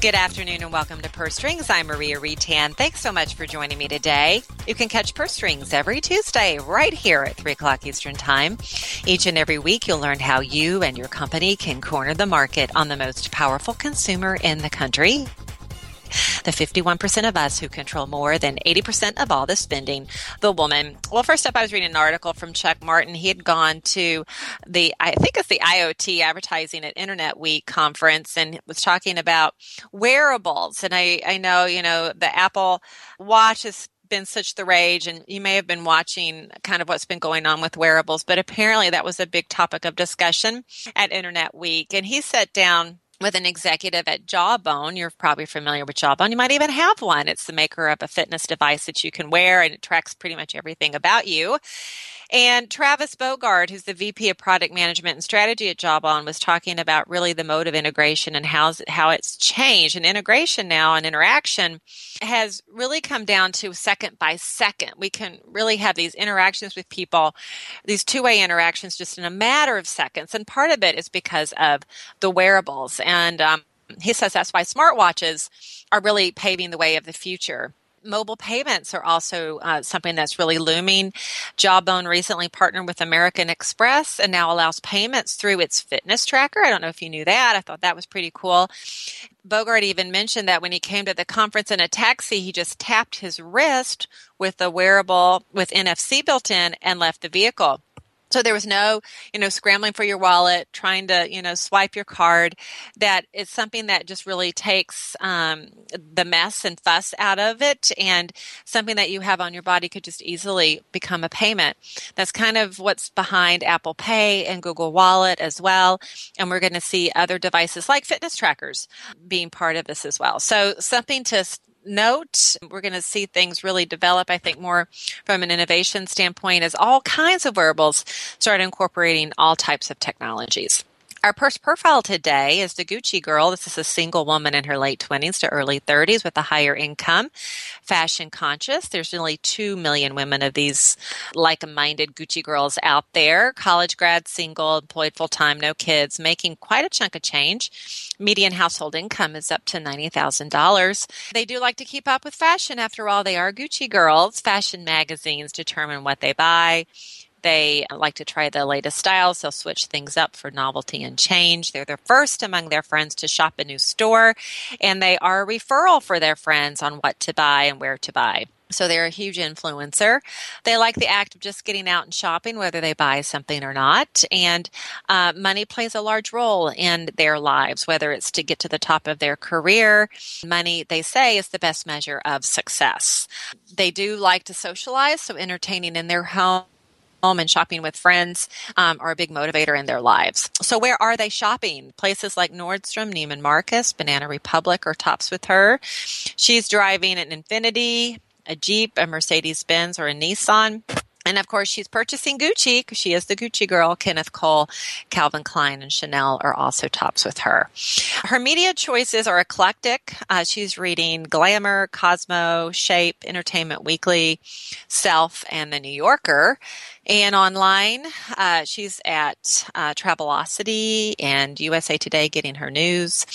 Good afternoon and welcome to Purse Strings. I'm Maria Retan. Thanks so much for joining me today. You can catch Purse Strings every Tuesday right here at 3 o'clock Eastern Time. Each and every week, you'll learn how you and your company can corner the market on the most powerful consumer in the country the 51% of us who control more than 80% of all the spending, the woman. Well, first up, I was reading an article from Chuck Martin. He had gone to the, I think it's the IoT Advertising at Internet Week conference and was talking about wearables. And I, I know, you know, the Apple Watch has been such the rage and you may have been watching kind of what's been going on with wearables but apparently that was a big topic of discussion at internet week and he sat down with an executive at Jawbone. You're probably familiar with Jawbone. You might even have one. It's the maker of a fitness device that you can wear and it tracks pretty much everything about you. And Travis Bogard, who's the VP of Product Management and Strategy at Jawbone, was talking about really the mode of integration and how, how it's changed. And integration now and interaction has really come down to second by second. We can really have these interactions with people, these two way interactions just in a matter of seconds. And part of it is because of the wearables. And um, he says that's why smartwatches are really paving the way of the future mobile payments are also uh, something that's really looming. Jawbone recently partnered with American Express and now allows payments through its fitness tracker. I don't know if you knew that. I thought that was pretty cool. Bogard even mentioned that when he came to the conference in a taxi, he just tapped his wrist with a wearable with NFC built in and left the vehicle. So there was no, you know, scrambling for your wallet, trying to, you know, swipe your card. That it's something that just really takes um, the mess and fuss out of it, and something that you have on your body could just easily become a payment. That's kind of what's behind Apple Pay and Google Wallet as well. And we're going to see other devices like fitness trackers being part of this as well. So something to note. We're going to see things really develop, I think, more from an innovation standpoint as all kinds of wearables start incorporating all types of technologies. Our first profile today is the Gucci girl. This is a single woman in her late 20s to early 30s with a higher income, fashion conscious. There's nearly 2 million women of these like minded Gucci girls out there. College grad, single, employed full time, no kids, making quite a chunk of change. Median household income is up to $90,000. They do like to keep up with fashion. After all, they are Gucci girls. Fashion magazines determine what they buy they like to try the latest styles. They'll switch things up for novelty and change. They're the first among their friends to shop a new store, and they are a referral for their friends on what to buy and where to buy. So they're a huge influencer. They like the act of just getting out and shopping, whether they buy something or not. And uh, money plays a large role in their lives, whether it's to get to the top of their career. Money, they say, is the best measure of success. They do like to socialize, so entertaining in their home home and shopping with friends um, are a big motivator in their lives. So, where are they shopping? Places like Nordstrom, Neiman Marcus, Banana Republic are tops with her. She's driving an Infiniti, a Jeep, a Mercedes Benz, or a Nissan. And of course, she's purchasing Gucci because she is the Gucci girl. Kenneth Cole, Calvin Klein, and Chanel are also tops with her. Her media choices are eclectic. Uh, she's reading Glamour, Cosmo, Shape, Entertainment Weekly, Self, and The New Yorker. And online, uh, she's at uh, Travelocity and USA Today getting her news.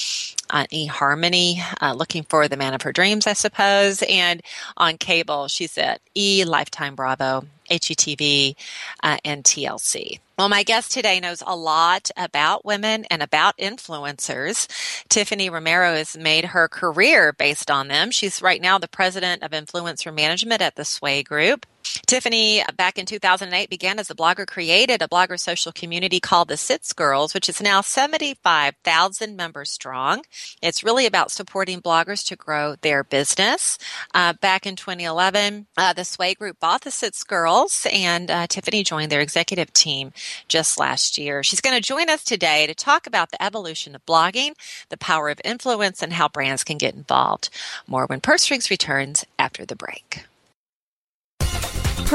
On eHarmony, uh, looking for the man of her dreams, I suppose. And on cable, she's at E, Lifetime Bravo, HGTV, uh, and TLC. Well, my guest today knows a lot about women and about influencers. Tiffany Romero has made her career based on them. She's right now the president of influencer management at the Sway Group. Tiffany, back in 2008, began as a blogger, created a blogger social community called the Sits Girls, which is now 75,000 members strong. It's really about supporting bloggers to grow their business. Uh, back in 2011, uh, the Sway Group bought the Sits Girls, and uh, Tiffany joined their executive team just last year. She's going to join us today to talk about the evolution of blogging, the power of influence, and how brands can get involved. More when Purse Strings returns after the break.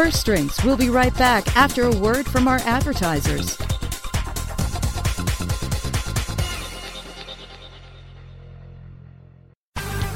Purse Strings. We'll be right back after a word from our advertisers.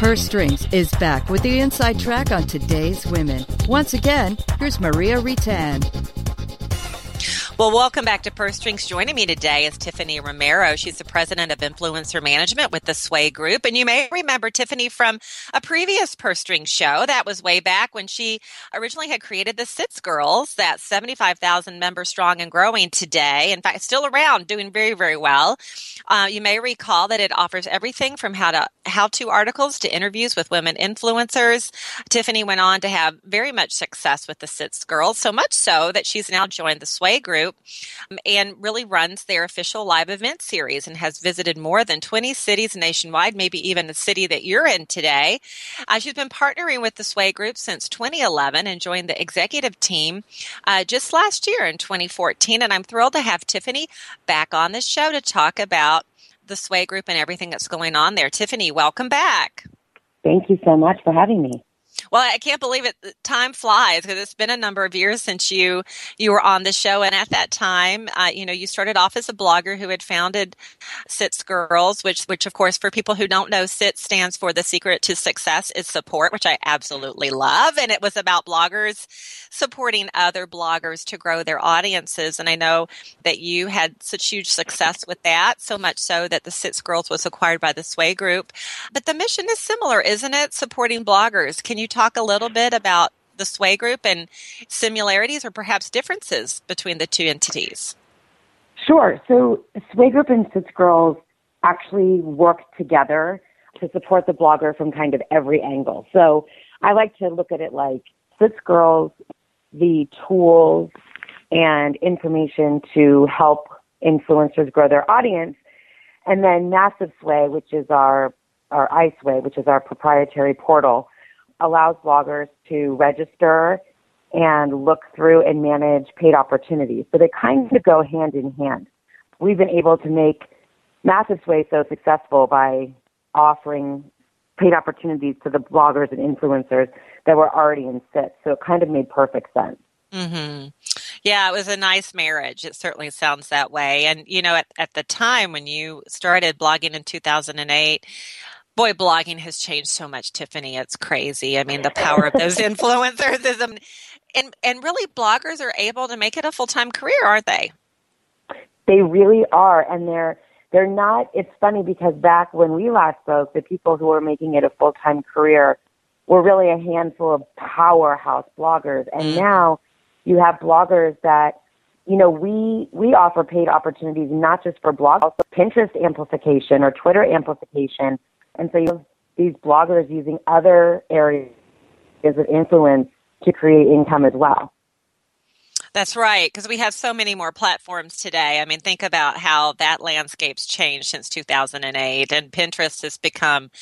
Purse Strings is back with the inside track on today's women. Once again, here's Maria Retan. Well, welcome back to Purse Strings. Joining me today is Tiffany Romero. She's the president of influencer management with the Sway Group. And you may remember Tiffany from a previous Purse Strings show. That was way back when she originally had created the Sits Girls, that 75,000 member strong and growing today. In fact, still around, doing very, very well. Uh, you may recall that it offers everything from how to how to articles to interviews with women influencers. Tiffany went on to have very much success with the Sits Girls, so much so that she's now joined the Sway Group um, and really runs their official live event series and has visited more than 20 cities nationwide, maybe even the city that you're in today. Uh, she's been partnering with the Sway Group since 2011 and joined the executive team uh, just last year in 2014. And I'm thrilled to have Tiffany back on the show to talk about the Sway Group and everything that's going on there. Tiffany, welcome back. Thank you so much for having me. Well, I can't believe it. Time flies because it's been a number of years since you you were on the show, and at that time, uh, you know, you started off as a blogger who had founded Sits Girls, which which of course, for people who don't know, Sit stands for the secret to success is support, which I absolutely love, and it was about bloggers supporting other bloggers to grow their audiences. And I know that you had such huge success with that, so much so that the Sits Girls was acquired by the Sway Group. But the mission is similar, isn't it? Supporting bloggers. Can you talk a little bit about the Sway Group and similarities or perhaps differences between the two entities? Sure. So Sway Group and Sits Girls actually work together to support the blogger from kind of every angle. So I like to look at it like Sits Girls, the tools and information to help influencers grow their audience, and then Massive Sway, which is our our iSway, which is our proprietary portal, allows bloggers to register and look through and manage paid opportunities. So they kind of go hand in hand. We've been able to make Massive Sway so successful by offering paid opportunities to the bloggers and influencers that were already in SIT. So it kind of made perfect sense. Mm-hmm. Yeah, it was a nice marriage. It certainly sounds that way. And, you know, at, at the time when you started blogging in 2008, boy, blogging has changed so much, Tiffany. It's crazy. I mean, the power of those influencers is, and and really, bloggers are able to make it a full time career, aren't they? They really are, and they're they're not. It's funny because back when we last spoke, the people who were making it a full time career were really a handful of powerhouse bloggers, and mm. now you have bloggers that you know, we we offer paid opportunities not just for blogs, also Pinterest amplification or Twitter amplification And so you have these bloggers using other areas of influence to create income as well. That's right, because we have so many more platforms today. I mean, think about how that landscape's changed since 2008, and Pinterest has become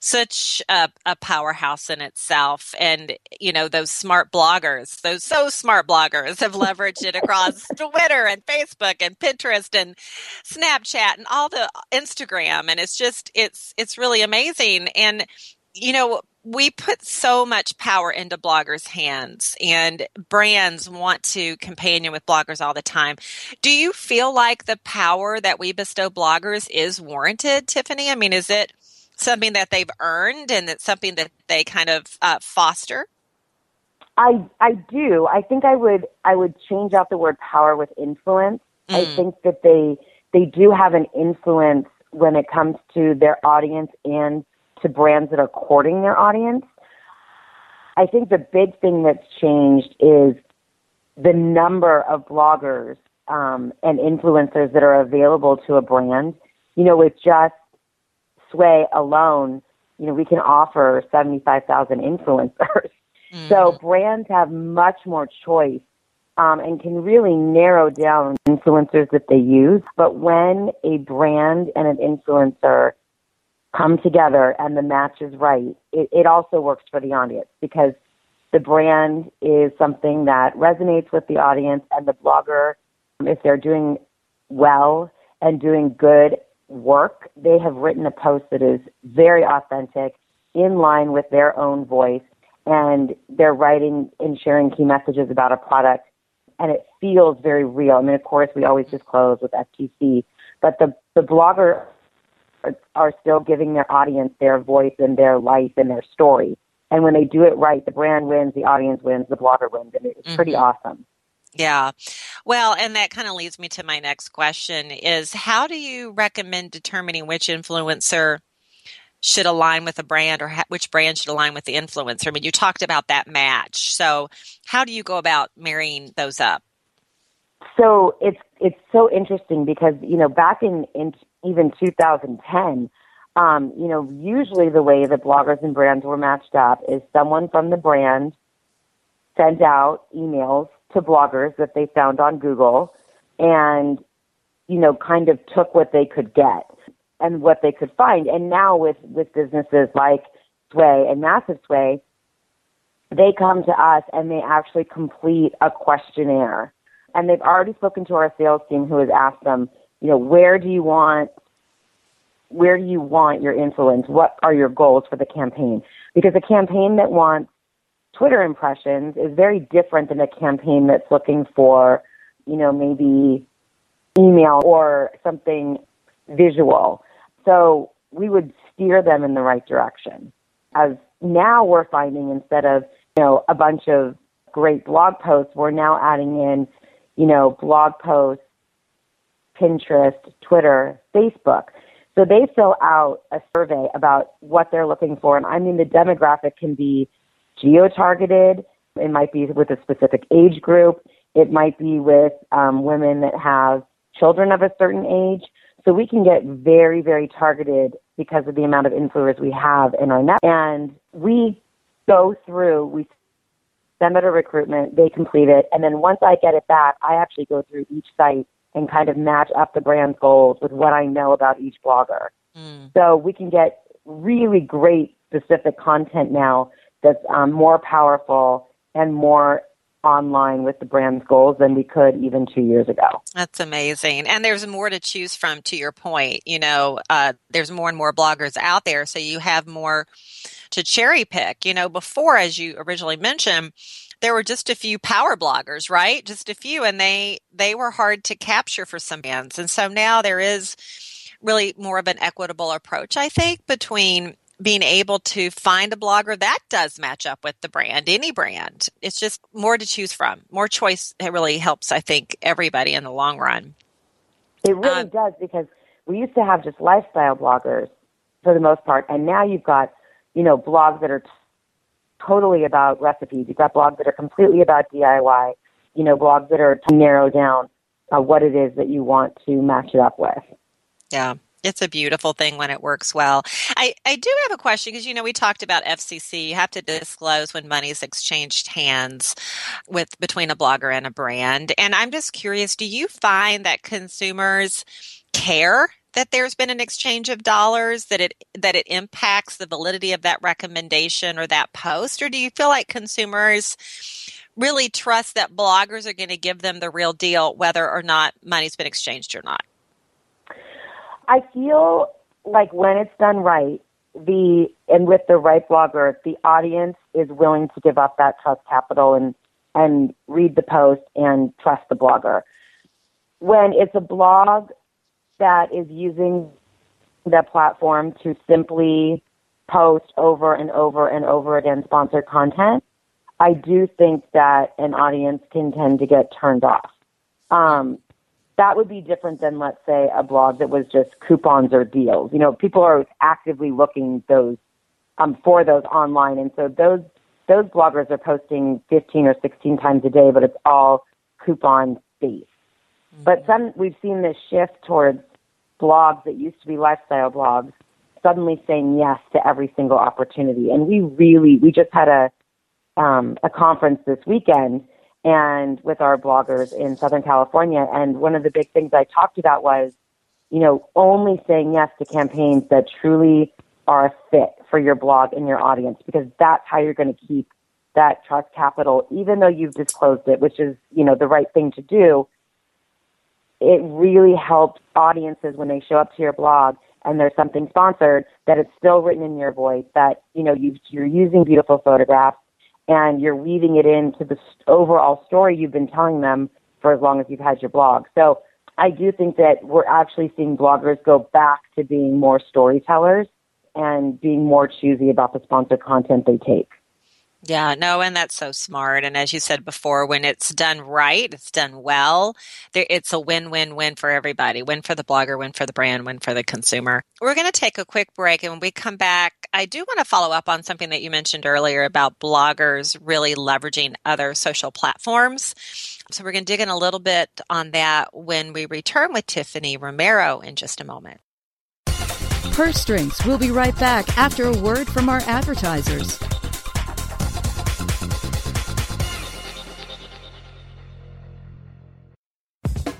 such a, a, powerhouse in itself. And, you know, those smart bloggers, those so smart bloggers have leveraged it across Twitter and Facebook and Pinterest and Snapchat and all the Instagram. And it's just, it's, it's really amazing. And, you know, we put so much power into bloggers' hands, and brands want to companion with bloggers all the time. Do you feel like the power that we bestow bloggers is warranted, Tiffany? I mean, is it something that they've earned, and it's something that they kind of uh, foster? I I do. I think I would I would change out the word power with influence. Mm. I think that they they do have an influence when it comes to their audience and to brands that are courting their audience. I think the big thing that's changed is the number of bloggers um, and influencers that are available to a brand. You know, with just Sway alone, you know, we can offer 75,000 influencers. Mm-hmm. So brands have much more choice um, and can really narrow down influencers that they use. But when a brand and an influencer come together and the match is right, it, it also works for the audience because the brand is something that resonates with the audience and the blogger, um, if they're doing well and doing good work, they have written a post that is very authentic, in line with their own voice, and they're writing and sharing key messages about a product, and it feels very real. I mean, of course, we always just close with FTC, but the, the blogger are still giving their audience their voice and their life and their story. And when they do it right, the brand wins, the audience wins, the blogger wins, and it's mm-hmm. pretty awesome. Yeah. Well, and that kind of leads me to my next question is how do you recommend determining which influencer should align with a brand or ha- which brand should align with the influencer? I mean, you talked about that match. So, how do you go about marrying those up? So, it's it's so interesting because, you know, back in in even 2010, um, you know, usually the way that bloggers and brands were matched up is someone from the brand sent out emails to bloggers that they found on Google and, you know, kind of took what they could get and what they could find. And now with, with businesses like Sway and Massive Sway, they come to us and they actually complete a questionnaire. And they've already spoken to our sales team who has asked them, you know, where do you want where do you want your influence? What are your goals for the campaign? Because a campaign that wants Twitter impressions is very different than a campaign that's looking for, you know, maybe email or something visual. So we would steer them in the right direction. As now we're finding instead of, you know, a bunch of great blog posts, we're now adding in, you know, blog posts Pinterest, Twitter, Facebook. So they fill out a survey about what they're looking for. And I mean, the demographic can be geo targeted, it might be with a specific age group, it might be with um, women that have children of a certain age. So we can get very, very targeted because of the amount of influencers we have in our network. And we go through, we send out a recruitment, they complete it, and then once I get it back, I actually go through each site and kind of match up the brand's goals with what I know about each blogger. Mm. So we can get really great specific content now that's um, more powerful and more online with the brand's goals than we could even two years ago. That's amazing. And there's more to choose from, to your point. You know, uh, there's more and more bloggers out there, so you have more to cherry pick. You know, before, as you originally mentioned, there were just a few power bloggers, right? Just a few, and they they were hard to capture for some bands. And so now there is really more of an equitable approach, I think, between being able to find a blogger that does match up with the brand, any brand. It's just more to choose from. More choice it really helps, I think, everybody in the long run. It really um, does because we used to have just lifestyle bloggers for the most part, and now you've got, you know, blogs that are totally about recipes. You've got blogs that are completely about DIY, you know, blogs that are to narrow down uh, what it is that you want to match it up with. Yeah. It's a beautiful thing when it works well. I, I do have a question because you know we talked about FCC. You have to disclose when money's exchanged hands with between a blogger and a brand. And I'm just curious, do you find that consumers care that there's been an exchange of dollars that it that it impacts the validity of that recommendation or that post or do you feel like consumers really trust that bloggers are going to give them the real deal whether or not money's been exchanged or not I feel like when it's done right, the and with the right blogger, the audience is willing to give up that trust capital and and read the post and trust the blogger. When it's a blog that is using the platform to simply post over and over and over again sponsored content, I do think that an audience can tend to get turned off. Um, that would be different than let's say a blog that was just coupons or deals. You know, people are actively looking those um, for those online, and so those those bloggers are posting 15 or 16 times a day, but it's all coupon based. Mm-hmm. But some we've seen this shift towards blogs that used to be lifestyle blogs suddenly saying yes to every single opportunity, and we really we just had a um, a conference this weekend and with our bloggers in Southern California. And one of the big things I talked about was, you know, only saying yes to campaigns that truly are a fit for your blog and your audience, because that's how you're going to keep that trust capital, even though you've disclosed it, which is, you know, the right thing to do. It really helps audiences when they show up to your blog and there's something sponsored that it's still written in your voice that, you know, you you're using beautiful photographs and you're weaving it into the overall story you've been telling them for as long as you've had your blog. So I do think that we're actually seeing bloggers go back to being more storytellers and being more choosy about the sponsored content they take. Yeah, no, and that's so smart. And as you said before, when it's done right, it's done well, it's a win win win for everybody win for the blogger, win for the brand, win for the consumer. We're going to take a quick break. And when we come back, I do want to follow up on something that you mentioned earlier about bloggers really leveraging other social platforms. So we're going to dig in a little bit on that when we return with Tiffany Romero in just a moment. Purse Strings. We'll be right back after a word from our advertisers.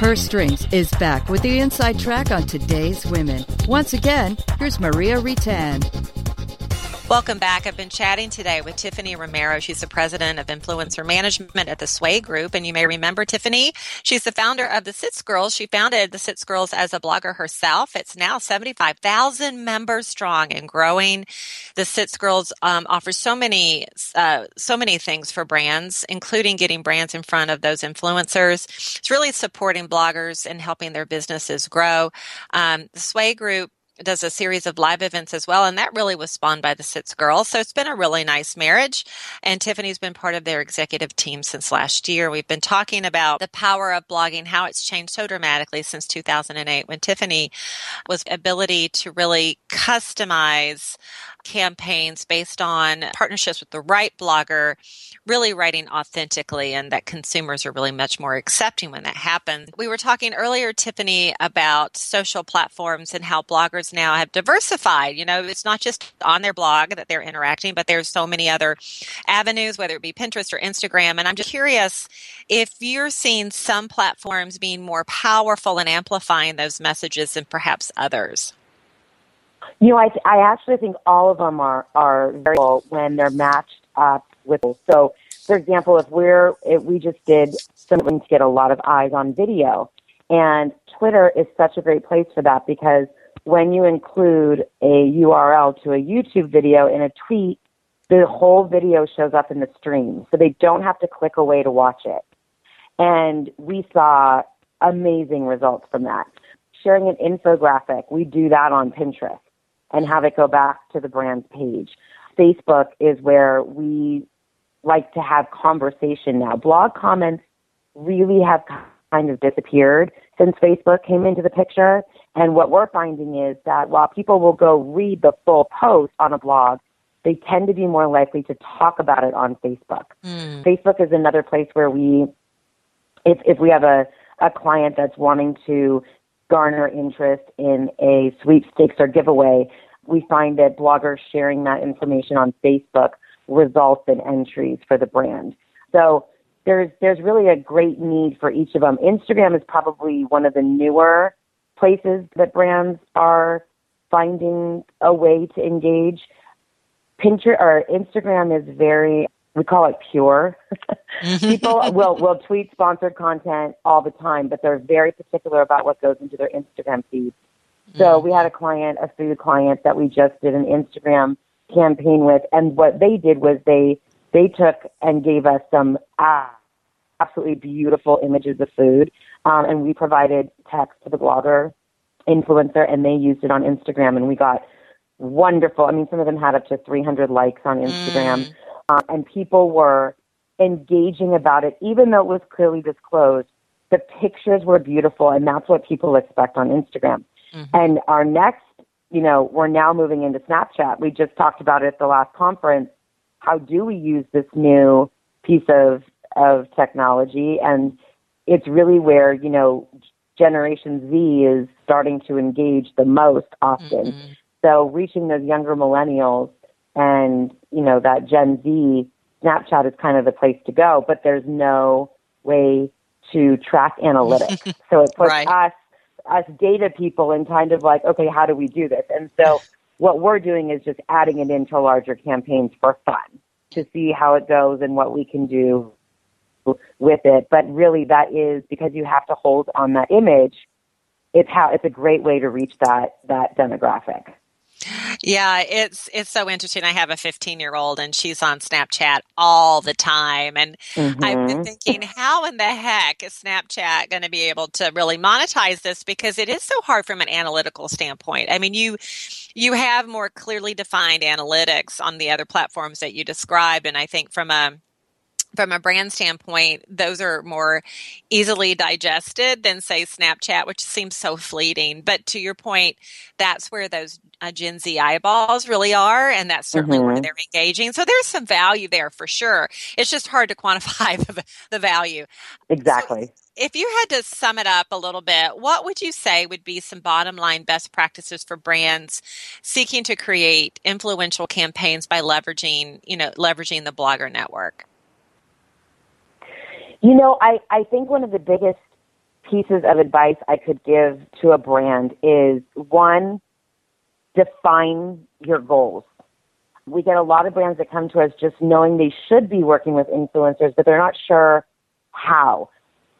Purse Strings is back with the inside track on today's women. Once again, here's Maria Retan. Welcome back. I've been chatting today with Tiffany Romero. She's the president of influencer management at the Sway Group. And you may remember Tiffany. She's the founder of the Sits Girls. She founded the Sits Girls as a blogger herself. It's now 75,000 members strong and growing. The Sits Girls um, offers so many, uh, so many things for brands, including getting brands in front of those influencers. It's really supporting bloggers and helping their businesses grow. Um, the Sway Group does a series of live events as well, and that really was spawned by the Sits Girls. So it's been a really nice marriage. And Tiffany's been part of their executive team since last year. We've been talking about the power of blogging, how it's changed so dramatically since 2008 when Tiffany was ability to really customize campaigns based on partnerships with the right blogger, really writing authentically, and that consumers are really much more accepting when that happens. We were talking earlier, Tiffany, about social platforms and how bloggers now have diversified. You know, it's not just on their blog that they're interacting, but there's so many other avenues, whether it be Pinterest or Instagram. And I'm just curious if you're seeing some platforms being more powerful and amplifying those messages than perhaps others. You know, I, I actually think all of them are, are very cool when they're matched up with. So, for example, if we're, if we just did something to get a lot of eyes on video, and Twitter is such a great place for that because when you include a URL to a YouTube video in a tweet, the whole video shows up in the stream. So they don't have to click away to watch it. And we saw amazing results from that. Sharing an infographic, we do that on Pinterest and have it go back to the brand's page. Facebook is where we like to have conversation now. Blog comments really have kind of disappeared since Facebook came into the picture. And what we're finding is that while people will go read the full post on a blog, they tend to be more likely to talk about it on Facebook. Mm. Facebook is another place where we, if, if we have a, a client that's wanting to garner interest in a sweepstakes or giveaway, we find that bloggers sharing that information on Facebook results in entries for the brand. So there's there's really a great need for each of them. Instagram is probably one of the newer places that brands are finding a way to engage. Pinterest or Instagram is very we call it pure. People will will tweet sponsored content all the time, but they're very particular about what goes into their Instagram feed. So mm-hmm. we had a client, a food client that we just did an Instagram campaign with, and what they did was they they took and gave us some ah, absolutely beautiful images of food, um, and we provided text to the blogger influencer, and they used it on Instagram, and we got wonderful. I mean, some of them had up to 300 likes on Instagram. Mm uh, and people were engaging about it, even though it was clearly disclosed. The pictures were beautiful, and that's what people expect on Instagram. Mm-hmm. And our next, you know, we're now moving into Snapchat. We just talked about it at the last conference. How do we use this new piece of of technology? And it's really where you know Generation Z is starting to engage the most often. Mm-hmm. So reaching those younger millennials and you know that Gen Z Snapchat is kind of the place to go, but there's no way to track analytics. so it puts right. us us data people in kind of like, okay, how do we do this? And so what we're doing is just adding it into larger campaigns for fun to see how it goes and what we can do with it. But really that is because you have to hold on that image, it's how it's a great way to reach that that demographic. Yeah, it's it's so interesting. I have a 15 year old and she's on Snapchat all the time, and mm-hmm. I've been mm-hmm. thinking, how in the heck is Snapchat going to be able to really monetize this? Because it is so hard from an analytical standpoint. I mean, you you have more clearly defined analytics on the other platforms that you described, and I think from a from a brand standpoint, those are more easily digested than, say, Snapchat, which seems so fleeting. But to your point, that's where those uh, Gen Z eyeballs really are, and that's certainly mm-hmm. where they're engaging. So there's some value there for sure. It's just hard to quantify the, the value. Exactly. So if you had to sum it up a little bit, what would you say would be some bottom line best practices for brands seeking to create influential campaigns by leveraging, you know, leveraging the blogger network? You know, I, I think one of the biggest pieces of advice I could give to a brand is one, define your goals. We get a lot of brands that come to us just knowing they should be working with influencers, but they're not sure how.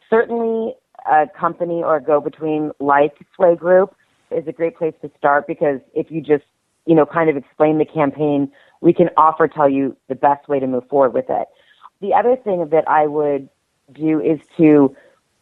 Certainly, a company or a go-between like Sway Group is a great place to start because if you just, you know, kind of explain the campaign, we can offer tell you the best way to move forward with it. The other thing that I would do is to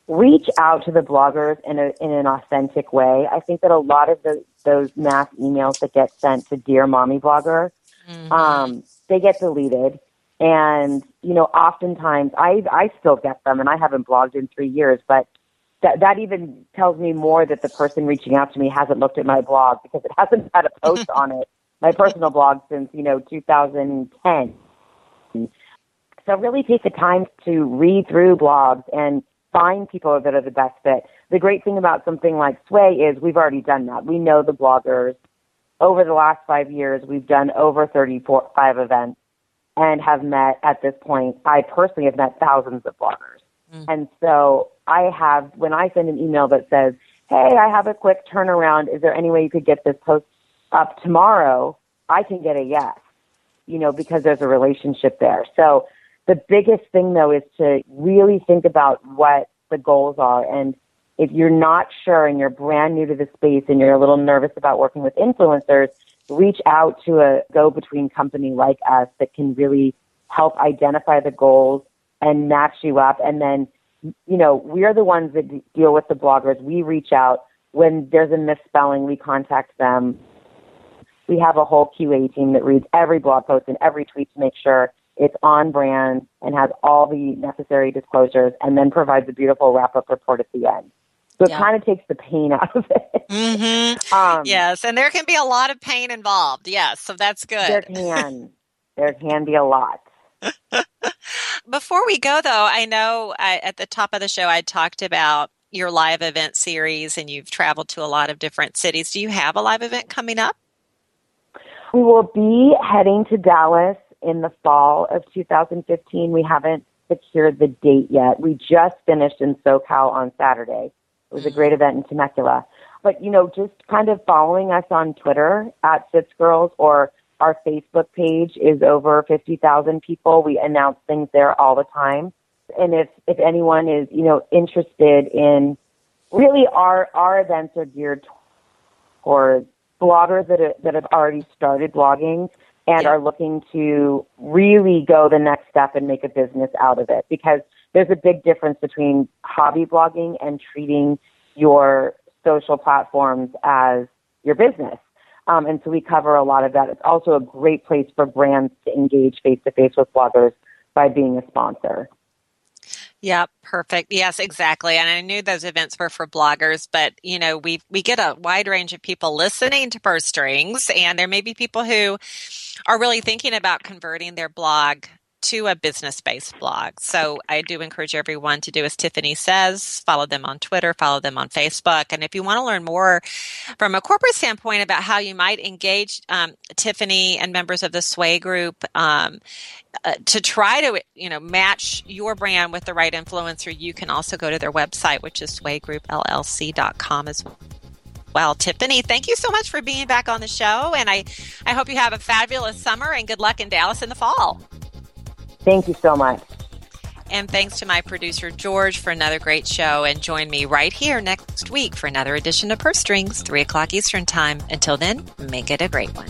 reach out to the bloggers in a in an authentic way. I think that a lot of the those mass emails that get sent to dear mommy blogger, mm-hmm. um, they get deleted. And you know, oftentimes I I still get them, and I haven't blogged in three years, but that that even tells me more that the person reaching out to me hasn't looked at my blog because it hasn't had a post on it, my personal blog since you know 2010. So really take the time to read through blogs and find people that are the best fit. The great thing about something like Sway is we've already done that. We know the bloggers. Over the last five years, we've done over 35 events and have met at this point. I personally have met thousands of bloggers. Mm. And so I have, when I send an email that says, Hey, I have a quick turnaround. Is there any way you could get this post up tomorrow? I can get a yes, you know, because there's a relationship there. So the biggest thing though is to really think about what the goals are. And if you're not sure and you're brand new to the space and you're a little nervous about working with influencers, reach out to a go between company like us that can really help identify the goals and match you up. And then, you know, we're the ones that deal with the bloggers. We reach out when there's a misspelling, we contact them. We have a whole QA team that reads every blog post and every tweet to make sure it's on brand and has all the necessary disclosures and then provides a beautiful wrap up report at the end. So it yeah. kind of takes the pain out of it. Mm-hmm. Um, yes, and there can be a lot of pain involved. Yes, so that's good. There can. there can be a lot. Before we go, though, I know I, at the top of the show I talked about your live event series and you've traveled to a lot of different cities. Do you have a live event coming up? We will be heading to Dallas in the fall of 2015. We haven't secured the date yet. We just finished in SoCal on Saturday. It was a great event in Temecula. But, you know, just kind of following us on Twitter at Sits Girls or our Facebook page is over 50,000 people. We announce things there all the time. And if, if anyone is, you know, interested in really our, our events are geared towards bloggers that, are, that have already started blogging and are looking to really go the next step and make a business out of it because there's a big difference between hobby blogging and treating your social platforms as your business. Um, and so we cover a lot of that. It's also a great place for brands to engage face to face with bloggers by being a sponsor. Yeah, perfect. Yes, exactly. And I knew those events were for bloggers, but you know, we we get a wide range of people listening to Purse Strings, and there may be people who are really thinking about converting their blog to a business based blog. So I do encourage everyone to do as Tiffany says follow them on Twitter, follow them on Facebook. And if you want to learn more from a corporate standpoint about how you might engage um, Tiffany and members of the Sway group, um, uh, to try to you know match your brand with the right influencer, you can also go to their website, which is swaygroupllc.com as well well. Tiffany, thank you so much for being back on the show. And I, I hope you have a fabulous summer and good luck in Dallas in the fall. Thank you so much. And thanks to my producer, George, for another great show. And join me right here next week for another edition of Purse Strings, 3 o'clock Eastern Time. Until then, make it a great one.